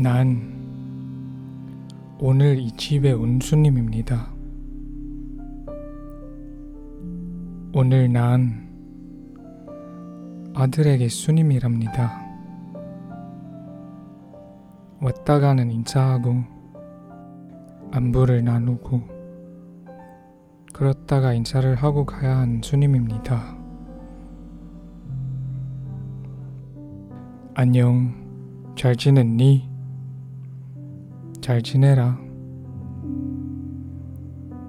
난 오늘 이 집에 온 손님입니다. 오늘 난 아들에게 손님이랍니다. 왔다 가는 인사하고 안부를 나누고 그렇다가 인사를 하고 가야 하는 손님입니다. 안녕, 잘 지냈니? 잘 지내라.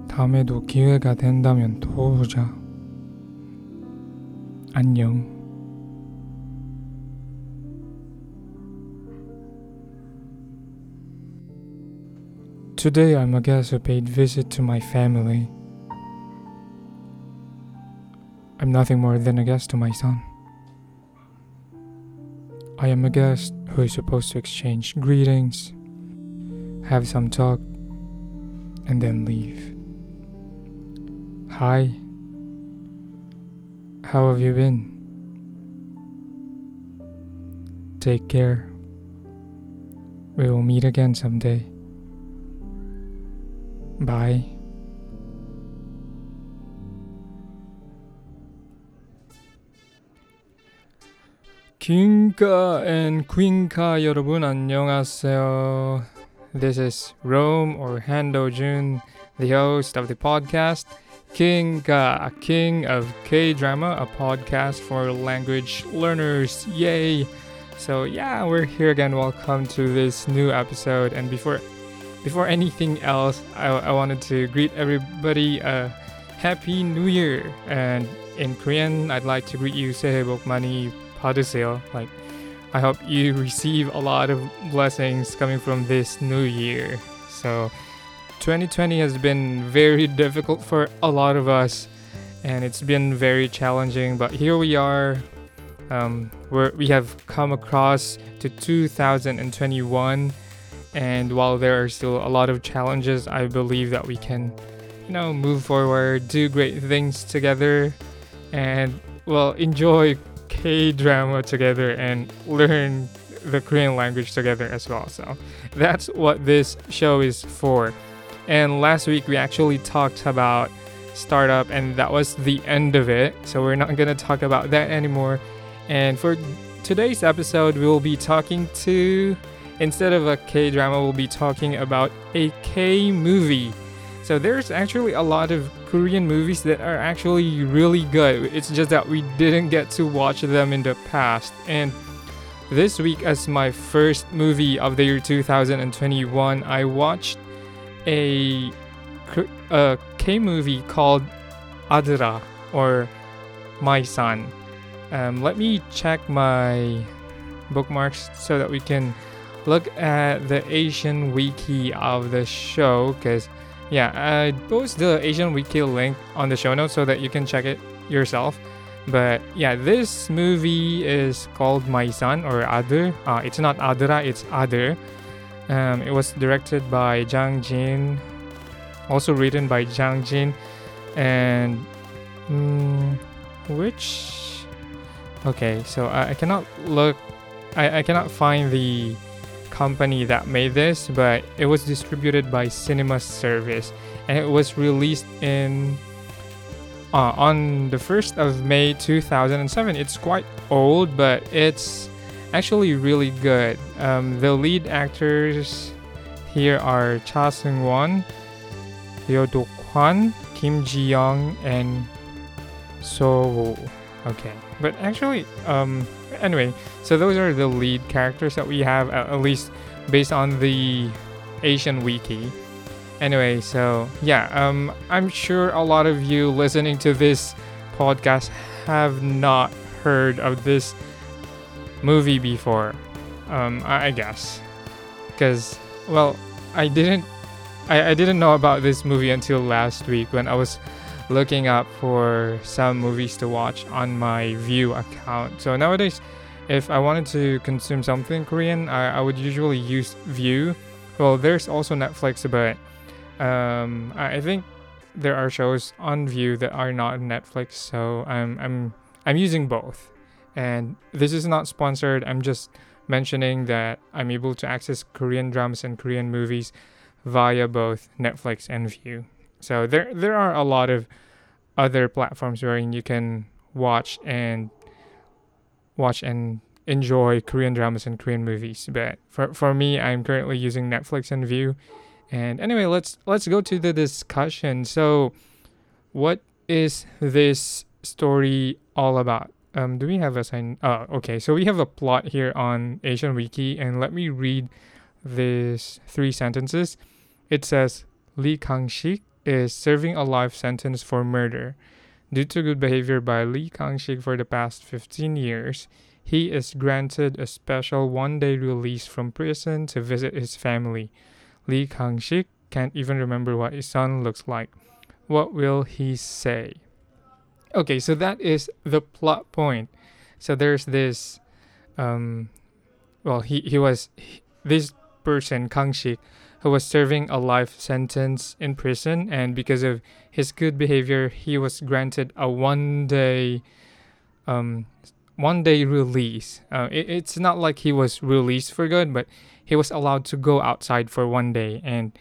다음에도 기회가 된다면 또 보자. 안녕. Today I'm a guest who paid visit to my family. I'm nothing more than a guest to my son. I am a guest who is supposed to exchange greetings, have some talk, and then leave. Hi. How have you been? Take care. We will meet again someday. Bye. 킹카 and 퀸카 여러분 안녕하세요. This is Rome or Hando Jun, the host of the podcast King,가 King of K Drama, a podcast for language learners. Yay! So yeah, we're here again. Welcome to this new episode. And before before anything else, I, I wanted to greet everybody a happy new year. And in Korean, I'd like to greet you 새해 복 많이 받으세요. Like I hope you receive a lot of blessings coming from this new year. So 2020 has been very difficult for a lot of us and it's been very challenging but here we are um, we we have come across to 2021 and while there are still a lot of challenges i believe that we can you know move forward do great things together and well enjoy k drama together and learn the korean language together as well so that's what this show is for and last week we actually talked about startup, and that was the end of it. So we're not to talk about that anymore. And for today's episode, we will be talking to, instead of a K drama, we'll be talking about a K movie. So there's actually a lot of Korean movies that are actually really good. It's just that we didn't get to watch them in the past. And this week, as my first movie of the year 2021, I watched a, a K movie called Adra or My Son. Um, let me check my bookmarks so that we can look at the Asian wiki of the show because yeah i post the asian wiki link on the show notes so that you can check it yourself but yeah this movie is called my son or Adr. uh, it's not adra it's Adr. Um, it was directed by Jang Jin, also written by Jang Jin, and mm, which okay, so I, I cannot look, I, I cannot find the company that made this, but it was distributed by Cinema Service, and it was released in uh, on the 1st of May 2007. It's quite old, but it's actually really good. Um, the lead actors here are Cha Seung Won, Ryu Do Kwan, Kim Ji Young, and So. Okay, but actually, um, anyway, so those are the lead characters that we have, at least based on the Asian Wiki. Anyway, so yeah, um, I'm sure a lot of you listening to this podcast have not heard of this movie before. Um, I, I guess, because well, I didn't, I, I didn't know about this movie until last week when I was looking up for some movies to watch on my Viu account. So nowadays, if I wanted to consume something Korean, I, I would usually use Viu. Well, there's also Netflix, but um, I think there are shows on Viu that are not Netflix, so I'm I'm I'm using both. And this is not sponsored. I'm just mentioning that I'm able to access Korean dramas and Korean movies via both Netflix and Viu. So there there are a lot of other platforms wherein you can watch and watch and enjoy Korean dramas and Korean movies. But for for me, I'm currently using Netflix and Viu. And anyway, let's let's go to the discussion. So, what is this story all about? Um, do we have a sign? Oh, okay. So we have a plot here on Asian Wiki, and let me read these three sentences. It says Lee Kang-shik is serving a life sentence for murder. Due to good behavior by Lee Kang-shik for the past 15 years, he is granted a special one-day release from prison to visit his family. Lee Kang-shik can't even remember what his son looks like. What will he say? Okay, so that is the plot point. So there's this, um, well, he he was he, this person Kang-shik who was serving a life sentence in prison, and because of his good behavior, he was granted a one day, um, one day release. Uh, it, it's not like he was released for good, but he was allowed to go outside for one day, and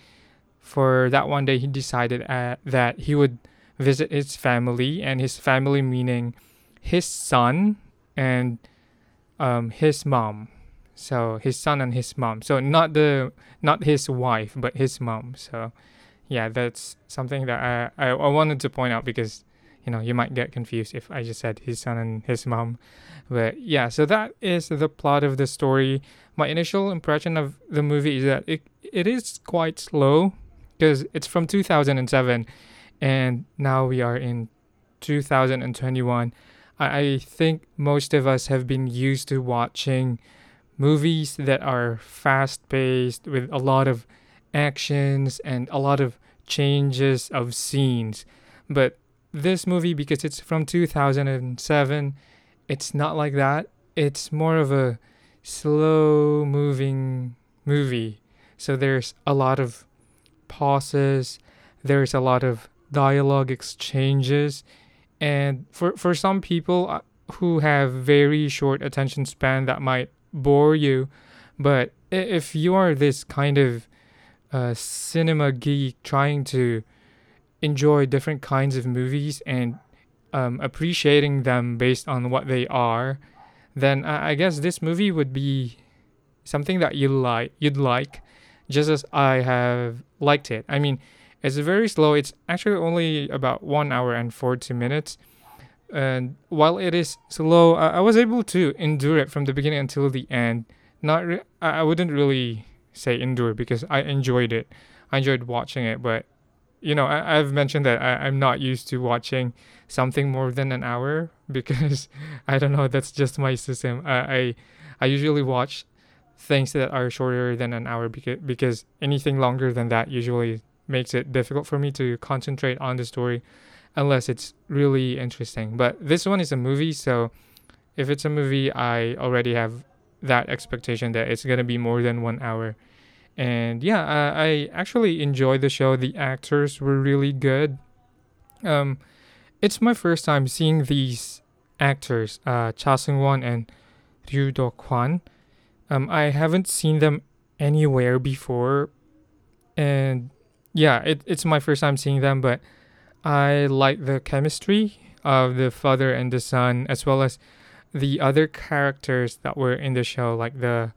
for that one day, he decided uh, that he would visit his family, and his family meaning his son and um, his mom. So his son and his mom. So not the not his wife, but his mom. So yeah, that's something that I, I, I wanted to point out because you know you might get confused if I just said his son and his mom. But yeah, so that is the plot of the story. My initial impression of the movie is that it it is quite slow because it's from 2007 and now we are in 2021. I, I think most of us have been used to watching movies that are fast paced with a lot of actions and a lot of changes of scenes. But this movie, because it's from 2007, it's not like that. It's more of a slow moving movie. So there's a lot of pauses, there's a lot of dialogue exchanges and for for some people uh, who have very short attention span that might bore you but if you are this kind of uh, cinema geek trying to enjoy different kinds of movies and um, appreciating them based on what they are then I, I guess this movie would be something that you like you'd like just as I have liked it I mean it's very slow. It's actually only about one hour and 40 minutes. And while it is slow, I, I was able to endure it from the beginning until the end. Not, re- I wouldn't really say endure because I enjoyed it. I enjoyed watching it, but you know, I, have mentioned that I, I'm not used to watching something more than an hour because I don't know. That's just my system. I, I, I usually watch things that are shorter than an hour because because anything longer than that usually makes it difficult for me to concentrate on the story unless it's really interesting. But this one is a movie, so if it's a movie, I already have that expectation that it's gonna be more than one hour. And yeah, I, I actually enjoyed the show. The actors were really good. Um, it's my first time seeing these actors, uh, Cha Seung Won and Ryu Do Kwan. Um, I haven't seen them anywhere before, and yeah, it, it's my first time seeing them, but I like the chemistry of the father and the son, as well as the other characters that were in the show, like the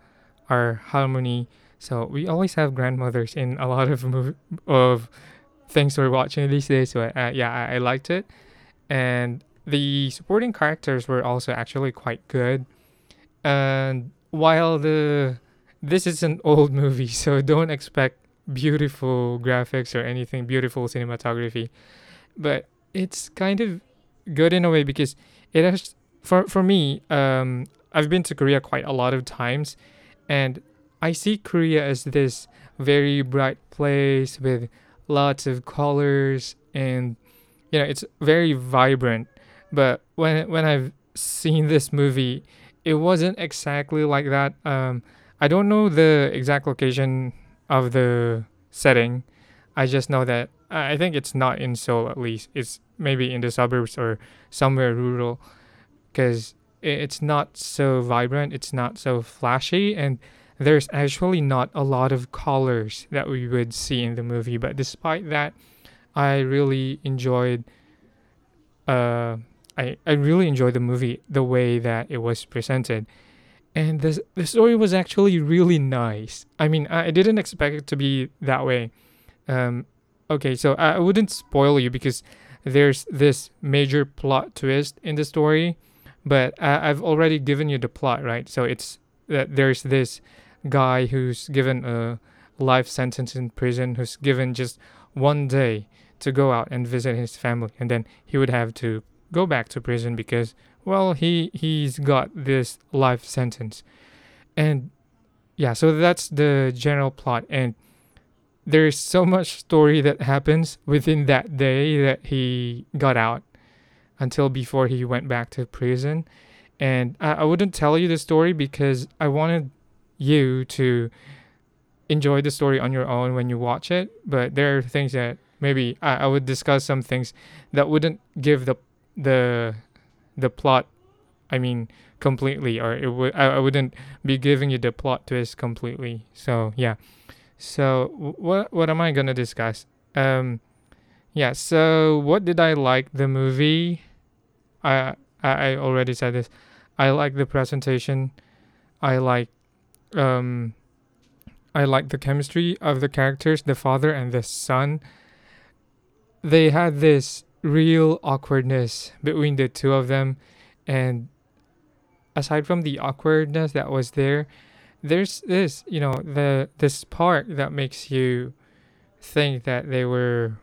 our harmony. So we always have grandmothers in a lot of mov- of things we're watching these days. But uh, yeah, I, I liked it, and the supporting characters were also actually quite good. And while the this is an old movie, so don't expect beautiful graphics or anything beautiful cinematography but it's kind of good in a way because it has for for me um I've been to Korea quite a lot of times and I see Korea as this very bright place with lots of colors and you know it's very vibrant but when when I've seen this movie it wasn't exactly like that um I don't know the exact location of the setting. I just know that I think it's not in Seoul at least. It's maybe in the suburbs or somewhere rural, because it's not so vibrant, it's not so flashy, and there's actually not a lot of colors that we would see in the movie. But despite that, I really enjoyed. Uh, I I really enjoyed the movie the way that it was presented, and the the story was actually really nice. I mean, I didn't expect it to be that way. Um, okay, so I wouldn't spoil you because there's this major plot twist in the story, but I, I've already given you the plot, right? So it's that there's this guy who's given a life sentence in prison who's given just one day to go out and visit his family and then he would have to go back to prison because well he he's got this life sentence and yeah so that's the general plot and there's so much story that happens within that day that he got out until before he went back to prison. And I, I wouldn't tell you the story because I wanted you to enjoy the story on your own when you watch it. But there are things that maybe I, I would discuss some things that wouldn't give the the the plot I mean completely or it would I, I wouldn't be giving you the plot twist completely. So yeah. So what what am I gonna discuss? Um, yeah. So what did I like the movie? I I already said this. I like the presentation. I like um I like the chemistry of the characters, the father and the son. They had this real awkwardness between the two of them and aside from the awkwardness that was there, there's this, you know, the this part that makes you think that they were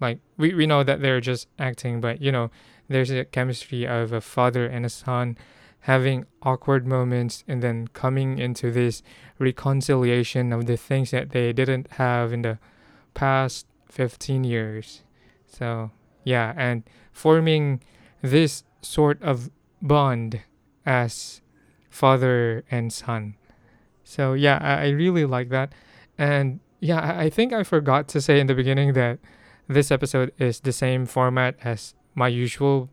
like we, we know that they're just acting, but you know, there's a chemistry of a father and a son having awkward moments and then coming into this reconciliation of the things that they didn't have in the past 15 years. So, yeah, and forming this sort of bond as father and son. So yeah, I, I really like that. And yeah, I, I think I forgot to say in the beginning that this episode is the same format as my usual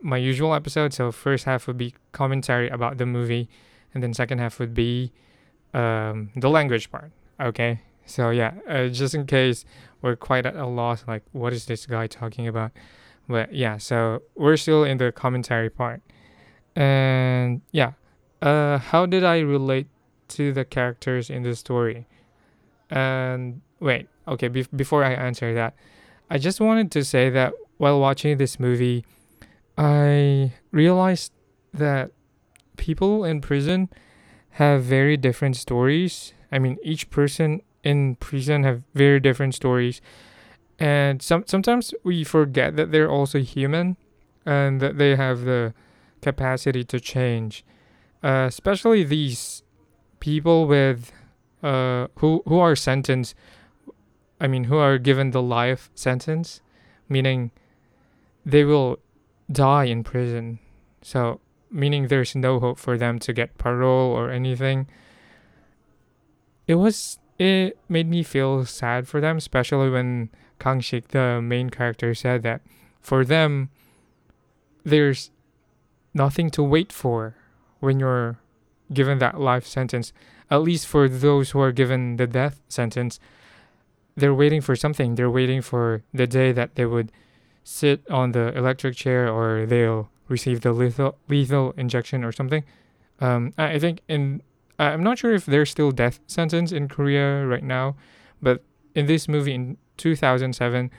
my usual episode. So first half would be commentary about the movie, and then second half would be um, the language part. Okay. So yeah, uh, just in case we're quite at a loss, like what is this guy talking about? But yeah, so we're still in the commentary part, and yeah, uh, how did I relate to the characters in the story. And wait, okay, be- before I answer that, I just wanted to say that while watching this movie, I realized that people in prison have very different stories. I mean, each person in prison have very different stories. And some sometimes we forget that they're also human and that they have the capacity to change. Uh, especially these people with uh who who are sentenced I mean who are given the life sentence, meaning they will die in prison. So meaning there's no hope for them to get parole or anything. It was it made me feel sad for them, especially when Kang Shik, the main character, said that for them there's nothing to wait for when you're given that life sentence, at least for those who are given the death sentence, they're waiting for something. They're waiting for the day that they would sit on the electric chair or they'll receive the lethal lethal injection or something. Um, I think in I'm not sure if there's still death sentence in Korea right now, but in this movie in 2007,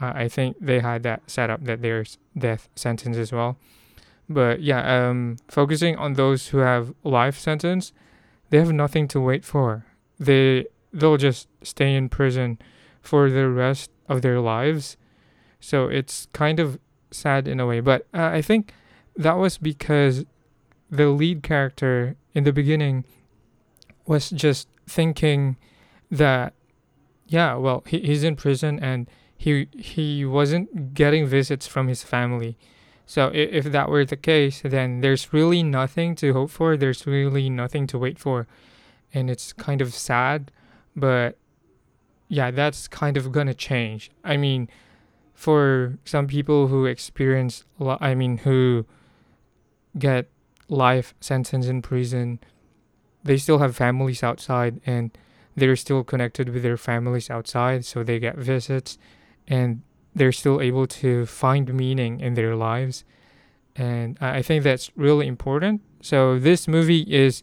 uh, I think they had that set up that there's death sentence as well. But yeah, um, focusing on those who have life sentence, they have nothing to wait for. They they'll just stay in prison for the rest of their lives. So it's kind of sad in a way. But uh, I think that was because the lead character in the beginning was just thinking that yeah, well, he, he's in prison and he he wasn't getting visits from his family. So if, if that were the case, then there's really nothing to hope for. There's really nothing to wait for. And it's kind of sad, but yeah, that's kind of gonna change. I mean, for some people who experience, I mean, who get life sentence in prison, they still have families outside and they're still connected with their families outside, so they get visits and they're still able to find meaning in their lives. And I think that's really important. So this movie is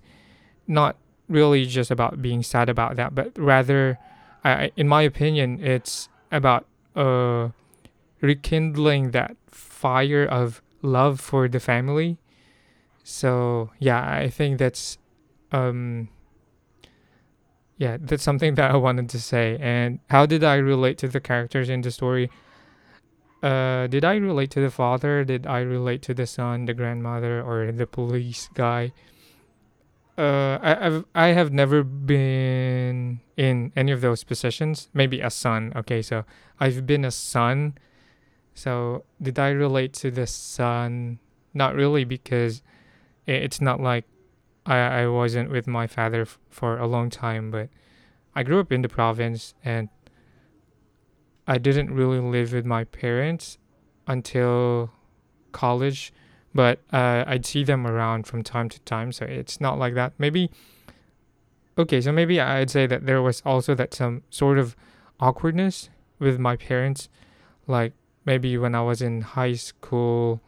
not really just about being sad about that, but rather, I, in my opinion, it's about uh, rekindling that fire of love for the family. So yeah, I think that's um yeah, that's something that I wanted to say. And how did I relate to the characters in the story? Uh, did I relate to the father? Did I relate to the son, the grandmother, or the police guy? Uh, I, I've I have never been in any of those positions. Maybe a son. Okay, so I've been a son. So did I relate to the son? Not really, because it's not like I, I wasn't with my father f- for a long time, but I grew up in the province and I didn't really live with my parents until college, but uh, I'd see them around from time to time, so it's not like that. Maybe, okay, so maybe I'd say that there was also that some sort of awkwardness with my parents, like maybe when I was in high school.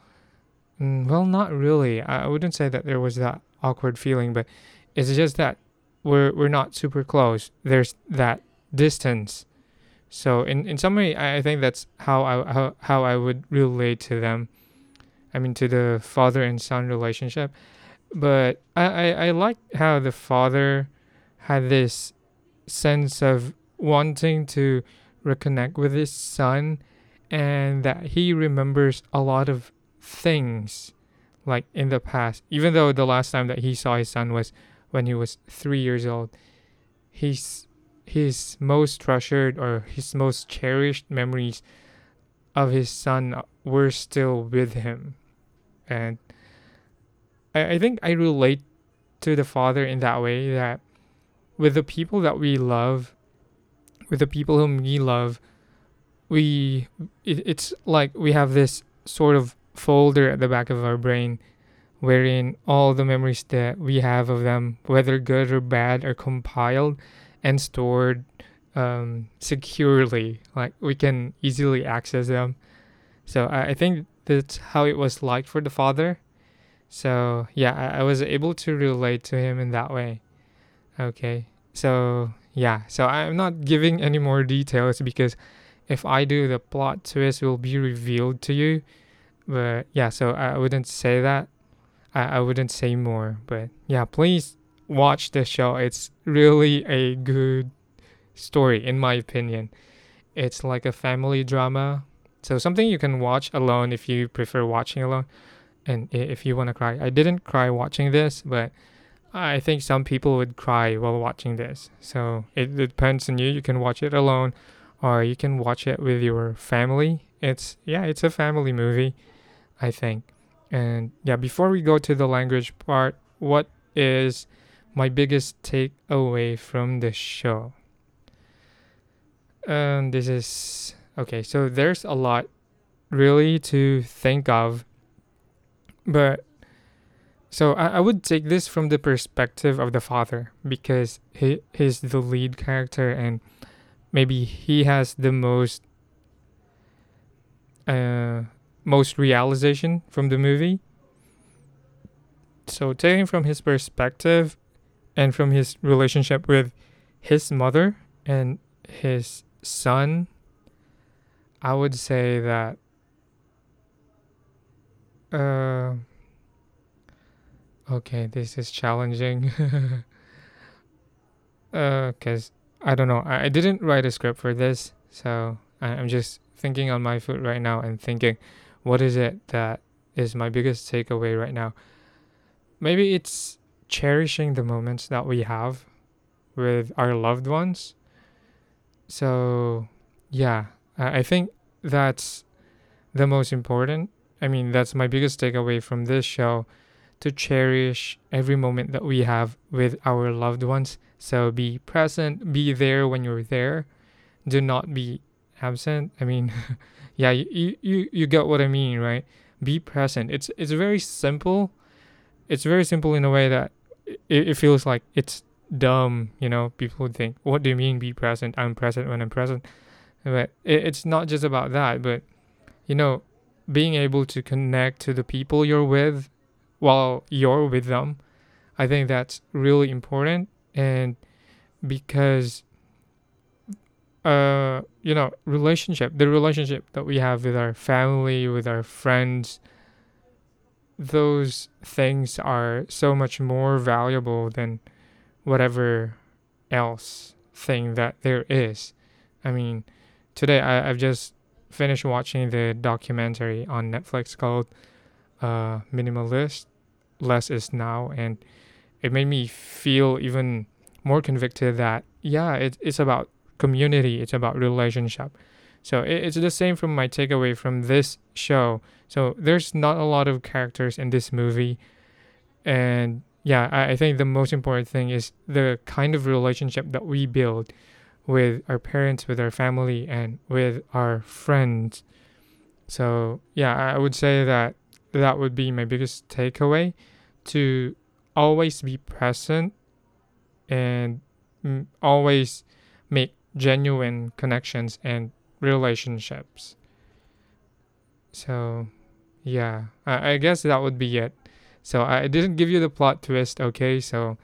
Mm, well, not really. I wouldn't say that there was that awkward feeling, but it's just that we're we're not super close. There's that distance. So in, in some way, I think that's how I how, how I would relate to them. I mean, to the father and son relationship. But I, I, I like how the father had this sense of wanting to reconnect with his son and that he remembers a lot of things like in the past, even though the last time that he saw his son was when he was three years old, his his most treasured or his most cherished memories of his son were still with him, and I, I think I relate to the father in that way that with the people that we love, with the people whom we love, we it, it's like we have this sort of folder at the back of our brain wherein all the memories that we have of them, whether good or bad, are compiled and stored um, securely. Like we can easily access them. So I, I think that's how it was like for the father. So yeah, I, I was able to relate to him in that way. Okay. So yeah, so I'm not giving any more details because if I do, the plot twist will be revealed to you but yeah, so I wouldn't say that. I, I wouldn't say more. But yeah, please watch the show. It's really a good story, in my opinion. It's like a family drama. So something you can watch alone if you prefer watching alone. And if you want to cry. I didn't cry watching this, but I think some people would cry while watching this. So it depends on you. You can watch it alone or you can watch it with your family. It's yeah, it's a family movie. I think. And yeah, before we go to the language part, what is my biggest takeaway from the show? And this is okay, so there's a lot really to think of. But so I, I would take this from the perspective of the father because he he's the lead character and maybe he has the most uh most realization from the movie. So, taking from his perspective and from his relationship with his mother and his son, I would say that uh okay, this is challenging. uh cuz I don't know. I, I didn't write a script for this, so I, I'm just thinking on my foot right now and thinking what is it that is my biggest takeaway right now? Maybe it's cherishing the moments that we have with our loved ones. So, yeah, I think that's the most important. I mean, that's my biggest takeaway from this show to cherish every moment that we have with our loved ones. So, be present, be there when you're there. Do not be absent. I mean, yeah, you, you you get what I mean, right? Be present. It's it's very simple, it's very simple in a way that it, it feels like it's dumb. You know, people think, "What do you mean be present? I'm present when I'm present." But it, it's not just about that, but you know, being able to connect to the people you're with while you're with them, I think that's really important. And because, uh, you know, relationship, the relationship that we have with our family, with our friends, those things are so much more valuable than whatever else thing that there is. I mean, today I, I've just finished watching the documentary on Netflix called uh, Minimalist Less is Now, and it made me feel even more convicted that, yeah, it, it's about community, it's about relationship. So it's the same from my takeaway from this show. So there's not a lot of characters in this movie. And yeah, I, think the most important thing is the kind of relationship that we build with our parents, with our family, and with our friends. So, yeah, I would say that that would be my biggest takeaway to always be present and mm, always make genuine connections and relationships. So, yeah, I, I guess that would be it. So, I didn't give you the plot twist, okay? So,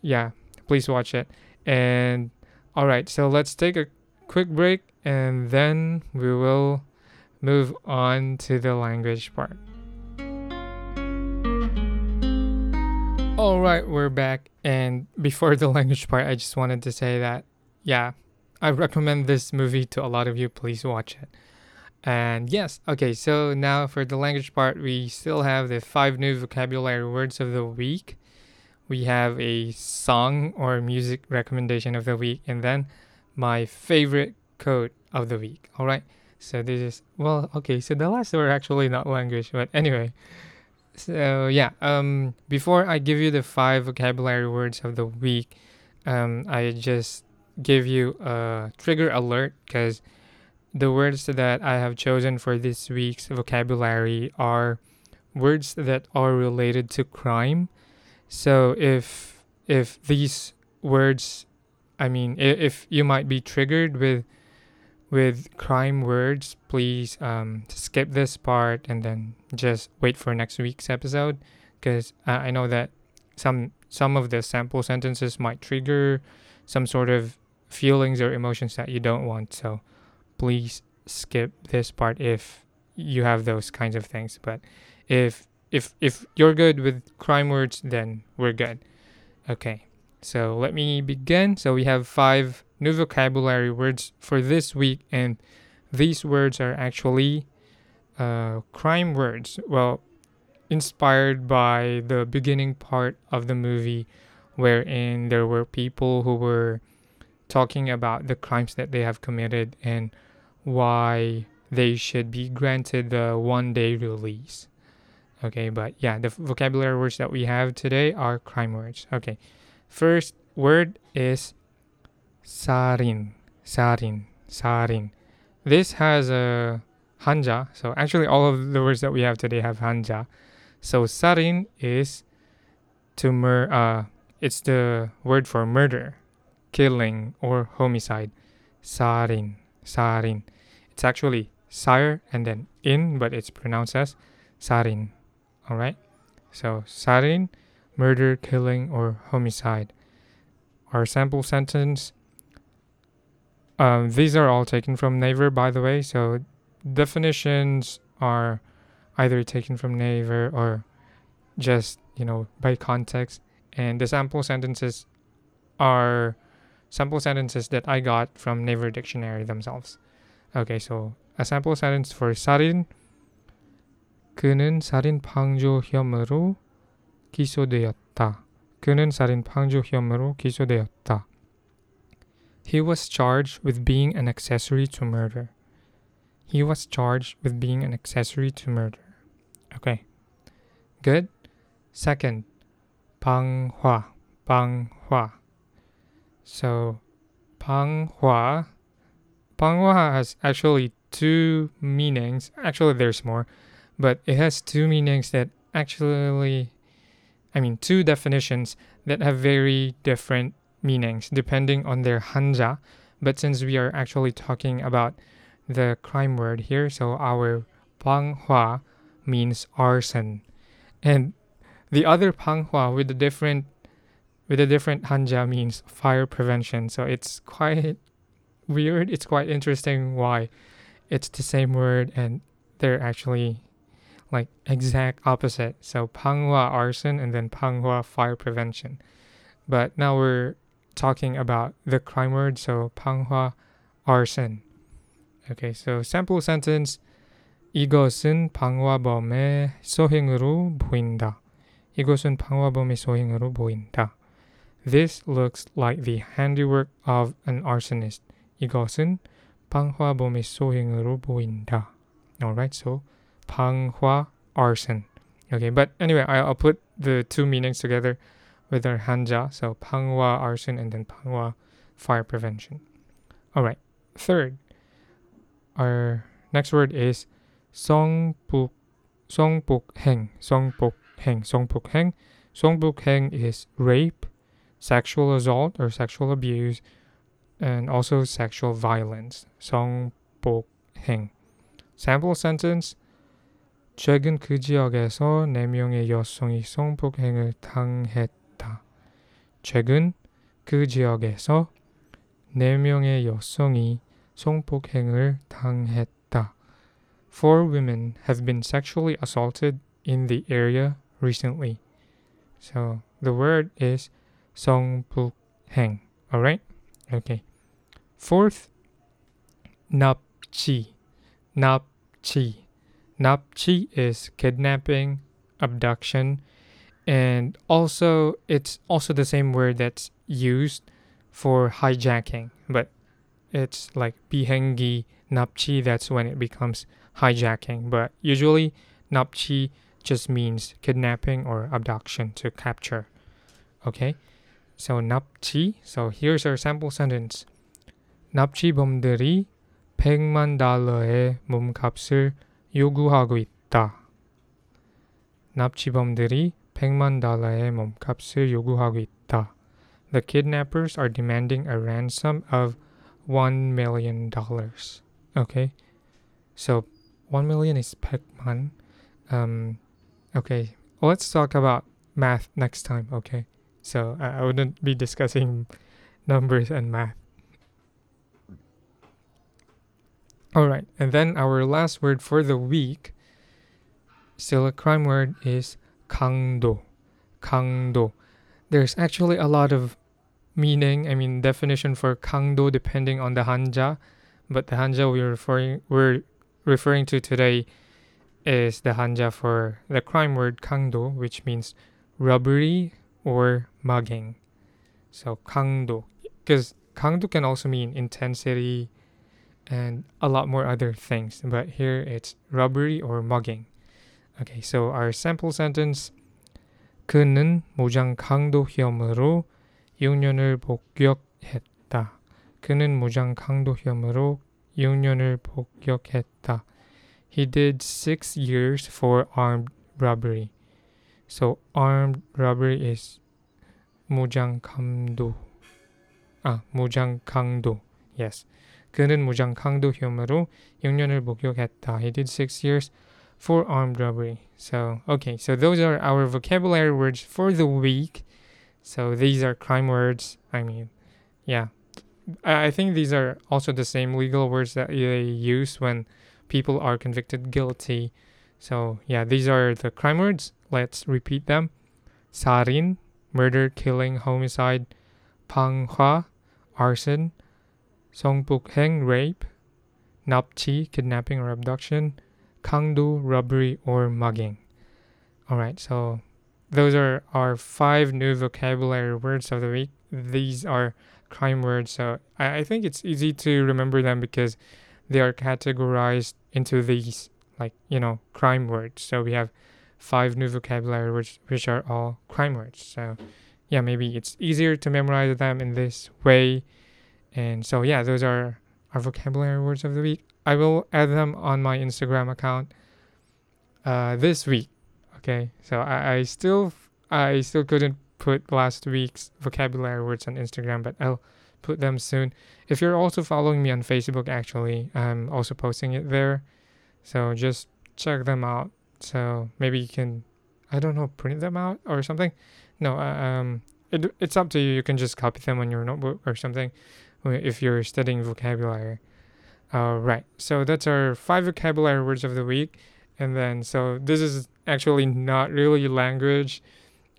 yeah, please watch it. And all right, so let's take a quick break and then we will move on to the language part. All right, we're back. And before the language part, I just wanted to say that, yeah, I recommend this movie to a lot of you. Please watch it. And yes, okay, so now for the language part, we still have the five new vocabulary words of the week we have a song or music recommendation of the week, and then my favorite quote of the week. All right. So this is well, okay. So the last were actually not language, but anyway. So yeah. Um, before I give you the five vocabulary words of the week, um, I just give you a trigger alert because the words that I have chosen for this week's vocabulary are words that are related to crime. So if if these words, I mean, if, if you might be triggered with with crime words, please um, skip this part and then just wait for next week's episode because I know that some some of the sample sentences might trigger some sort of feelings or emotions that you don't want. So please skip this part if you have those kinds of things. But if if if you're good with crime words, then we're good. Okay. So let me begin. So we have five new vocabulary words for this week, and these words are actually uh, crime words. Well, inspired by the beginning part of the movie, wherein there were people who were talking about the crimes that they have committed and why they should be granted the one day release. Okay, but yeah, the vocabulary words that we have today are crime words. Okay, first word is sarin, sarin, sarin. This has a hanja. So actually, all of the words that we have today have hanja. So sarin is to mur. Uh, it's the word for murder, killing, or homicide. Sarin, sarin. It's actually sire and then in, but it's pronounced as sarin. All right. So sarin, murder, killing, or homicide. Our sample sentence. Um, these are all taken from Naver, by the way. So definitions are either taken from Naver or just you know by context. And the sample sentences are sample sentences that I got from Naver Dictionary themselves. Okay, so a sample sentence for sarin 그는 살인 방조 혐의로 기소되었다. 그는 살인 방조 혐의로 기소되었다. He was charged with being an accessory to murder. He was charged with being an accessory to murder. Okay. Good. Second, 방화, 방화. So, Panghua. Panghua has actually two meanings. Actually, there's more, but it has two meanings that actually, I mean, two definitions that have very different meanings depending on their hanja. But since we are actually talking about the crime word here, so our Panghua means arson. And the other Panghua with a different with a different hanja means fire prevention. So it's quite weird. It's quite interesting why it's the same word and they're actually like exact opposite. So panghua arson and then panghua fire prevention. But now we're talking about the crime word. So panghua arson. Okay, so sample sentence. 이것은 방화범의 소행으로 보인다. 이것은 방화범의 소행으로 보인다. This looks like the handiwork of an arsonist. 이것은 방화범의 소행으로 보인다. Alright, so 방화 arson. Okay, but anyway, I'll put the two meanings together with our hanja. So 방화 arson and then 방화 fire prevention. Alright, third, our next word is 성북 성폭행 성폭행 성폭행 성폭행 is rape, sexual assault or sexual abuse, and also sexual violence. 성폭행. Sample sentence. 최근 그 지역에서 4명의 여성이 성폭행을 당했다. 최근 그 지역에서 4명의 여성이 성폭행을 당했다. Four women have been sexually assaulted in the area recently. So the word is Songbuk Heng. Alright? Okay. Fourth, Napchi. Napchi. Napchi is kidnapping, abduction, and also it's also the same word that's used for hijacking, but it's like bihengi napchi, that's when it becomes hijacking. But usually napchi just means kidnapping or abduction to capture. Okay? so napchi. So here's our sample sentence. 납치범들이 100만 달러의 몸값을 요구하고 있다. 납치범들이 100만 달러의 몸값을 요구하고 있다. The kidnappers are demanding a ransom of 1 million dollars. Okay? So 1 million is 100만. Um okay, let's talk about math next time, okay? So I, I wouldn't be discussing numbers and math. All right, and then our last word for the week, still a crime word, is kangdo. Kangdo. There's actually a lot of meaning, I mean, definition for kangdo depending on the hanja, but the hanja we're referring, we're referring to today is the hanja for the crime word kangdo, which means robbery, or mugging. So 강도, because 강도 can also mean intensity and a lot more other things. But here it's robbery or mugging. Okay, so our sample sentence 그는 무장 강도 혐의로 6년을 복역했다. 그는 무장 강도 혐의로 6년을 복역했다. He did six years for armed robbery. So armed robbery is 무장강도. Mujang 무장강도. Yes. 그는 무장강도 혐의로 6년을 복역했다. He did 6 years for armed robbery. So, okay. So those are our vocabulary words for the week. So these are crime words. I mean, yeah. I think these are also the same legal words that they use when people are convicted guilty so yeah, these are the crime words. Let's repeat them. Sarin, murder, killing, homicide. panghua, arson. songbukheng, rape. Napchi, kidnapping or abduction. Kangdu, robbery or mugging. All right, so those are our five new vocabulary words of the week. These are crime words, so I, I think it's easy to remember them because they are categorized into these like, you know, crime words. So we have five new vocabulary words, which are all crime words. So, yeah, maybe it's easier to memorize them in this way and so, yeah, those are our vocabulary words of the week. I will add them on my Instagram account uh, this week. Okay, so I, I still I still couldn't put last week's vocabulary words on Instagram, but I'll put them soon. If you're also following me on Facebook, actually, I'm also posting it there. So just check them out. So maybe you can, I don't know, print them out or something. No, uh, um, it, it's up to you. You can just copy them on your notebook or something if you're studying vocabulary. All right. So that's our five vocabulary words of the week. And then, so this is actually not really language,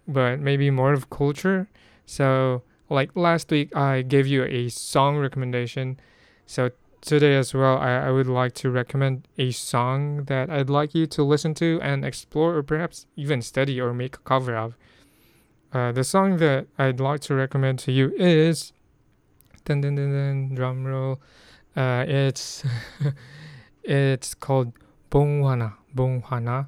but maybe more of culture. So, like last week, I gave you a song recommendation. So, today as well, I, I would like to recommend a song that I'd like you to listen to and explore, or perhaps even study or make a cover of. Uh, the song that I'd like to recommend to you is. Dun, dun, dun, dun, drum roll. Uh, it's it's called Bonghwana, Bonghwana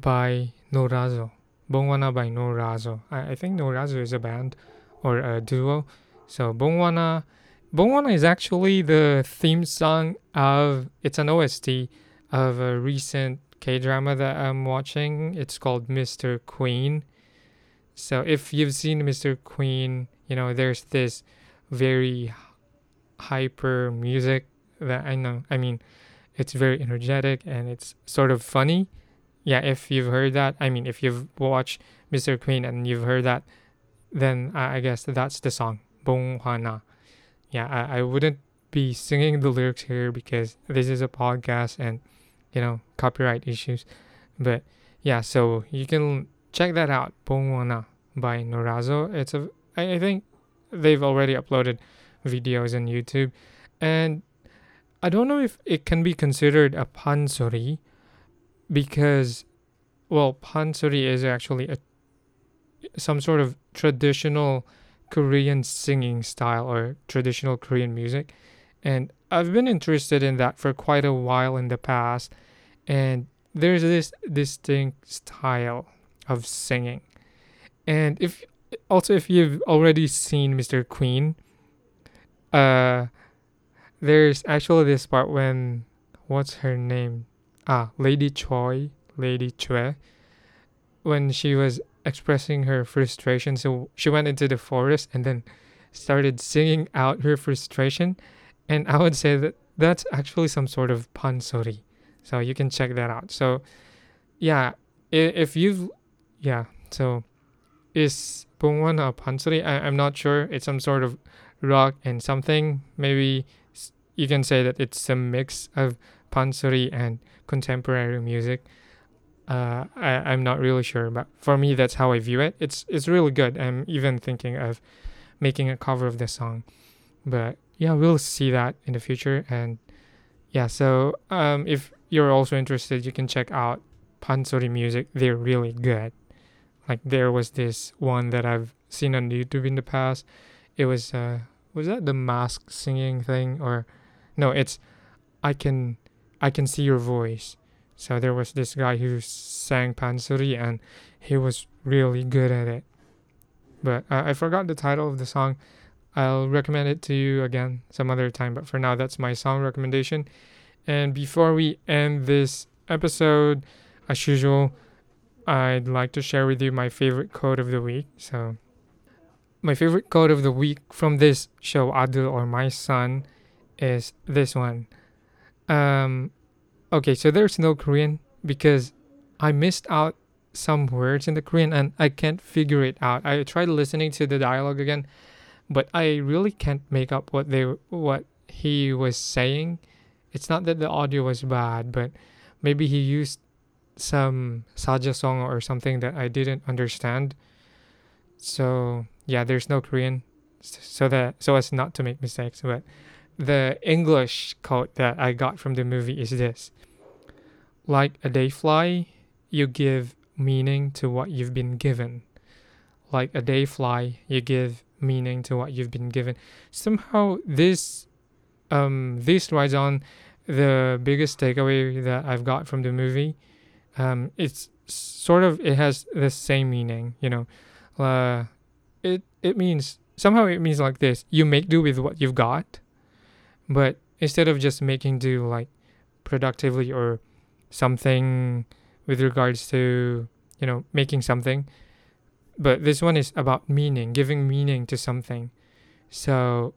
by Norazo. Bonghwana by Norazo. I, I think Norazo is a band or a duo. So Bonghwana, Bonghwana is actually the theme song of, it's an OST of a recent K drama that I'm watching. It's called Mr. Queen. So if you've seen Mr. Queen, you know, there's this very hyper music that I know. I mean, it's very energetic and it's sort of funny. Yeah, if you've heard that, I mean, if you've watched Mr. Queen and you've heard that, then I guess that's the song, Bonghwana. Yeah, I, I wouldn't be singing the lyrics here because this is a podcast and, you know, copyright issues. But yeah, so you can check that out, Bong by Norazo. It's a, I, I think they've already uploaded videos on YouTube. And I don't know if it can be considered a pansori because, well, pansori is actually a some sort of traditional Korean singing style or traditional Korean music. And I've been interested in that for quite a while in the past. And there's this distinct style of singing. And if also if you've already seen Mr. Queen, uh there's actually this part when what's her name? Ah, Lady Choi, Lady Choi, when she was expressing her frustration. So she went into the forest and then started singing out her frustration. And I would say that that's actually some sort of pansori. So you can check that out. So yeah, if you've yeah, so is Bongwon a pansori? I, I'm not sure. It's some sort of rock and something. Maybe you can say that it's a mix of pansori and contemporary music. Uh, I, I'm not really sure, but for me, that's how I view it. It's it's really good. I'm even thinking of making a cover of this song, but yeah, we'll see that in the future. And yeah, so um, if you're also interested, you can check out Pansori music. They're really good. Like there was this one that I've seen on YouTube in the past. It was uh, was that the mask singing thing or no, it's I can I can see your voice. So there was this guy who sang Pansori and he was really good at it. But uh, I forgot the title of the song. I'll recommend it to you again some other time, but for now that's my song recommendation. And before we end this episode, as usual, I'd like to share with you my favorite quote of the week. So, my favorite quote of the week from this show, Adul or My Son, is this one. Um, okay, so there's no Korean because I missed out some words in the Korean and I can't figure it out. I tried listening to the dialogue again, but I really can't make up what they what he was saying. It's not that the audio was bad, but maybe he used some saja song or something that I didn't understand. So yeah, there's no Korean, so that so as not to make mistakes. But the English quote that I got from the movie is this Like a day fly, you give meaning to what you've been given. Like a day fly, you give meaning to what you've been given. Somehow, this um, this rides on the biggest takeaway that I've got from the movie. Um, it's sort of it has the same meaning, you know. Uh, it it means somehow it means like this: you make do with what you've got but instead of just making do like productively or something with regards to, you know, making something, but this one is about meaning, giving meaning to something. So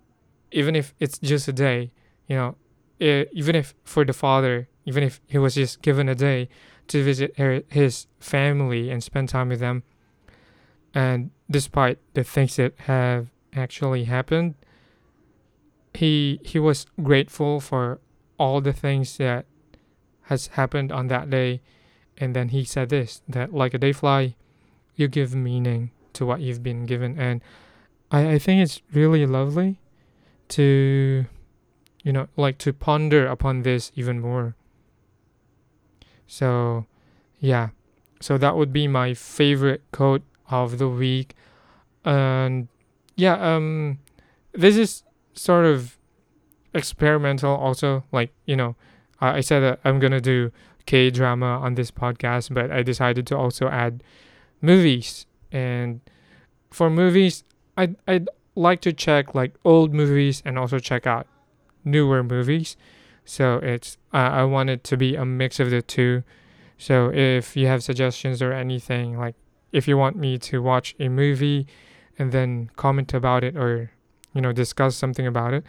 even if it's just a day, you know, it, even if for the father, even if he was just given a day to visit her, his family and spend time with them, and despite the things that have actually happened, he he was grateful for all the things that has happened on that day, and then he said this that like a day fly, you give meaning to what you've been given, and I I think it's really lovely to you know like to ponder upon this even more. So yeah. So that would be my favorite quote of the week. And yeah um this is sort of experimental also like you know i, I said that i'm gonna do k drama on this podcast but i decided to also add movies and for movies i i'd like to check like old movies and also check out newer movies. So it's uh, I want it to be a mix of the two. So if you have suggestions or anything like if you want me to watch a movie and then comment about it or you know discuss something about it,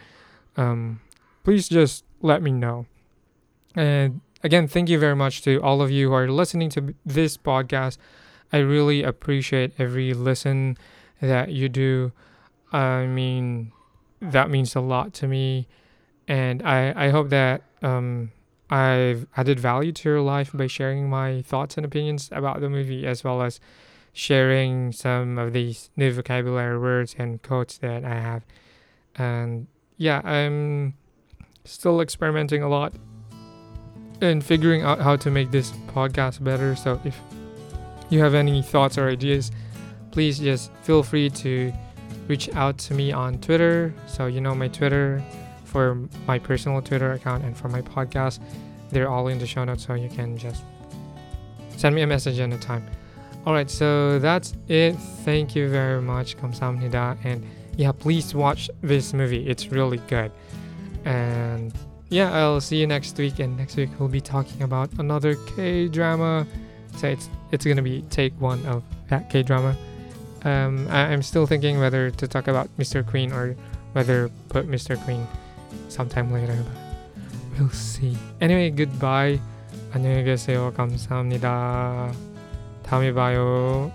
um, please just let me know. And again, thank you very much to all of you who are listening to this podcast. I really appreciate every listen that you do. I mean, that means a lot to me, and I I hope that um I've added value to your life by sharing my thoughts and opinions about the movie as well as sharing some of these new vocabulary words and quotes that I have. And yeah, I'm still experimenting a lot and figuring out how to make this podcast better. So if you have any thoughts or ideas, please just feel free to reach out to me on Twitter. So, you know, my Twitter for my personal Twitter account and for my podcast, they're all in the show notes. So you can just send me a message anytime. All right, so that's it. Thank you very much. 감사합니다. And yeah, please watch this movie. It's really good. And yeah, I'll see you next week. And next week we'll be talking about another K drama. So it's it's gonna be take one of that K drama. Um, I, am still thinking whether to talk about Mr. Queen or whether put Mr. Queen sometime later, but we'll see. Anyway, goodbye. 안녕히 계세요. 감사합니다. 다음에 봐요.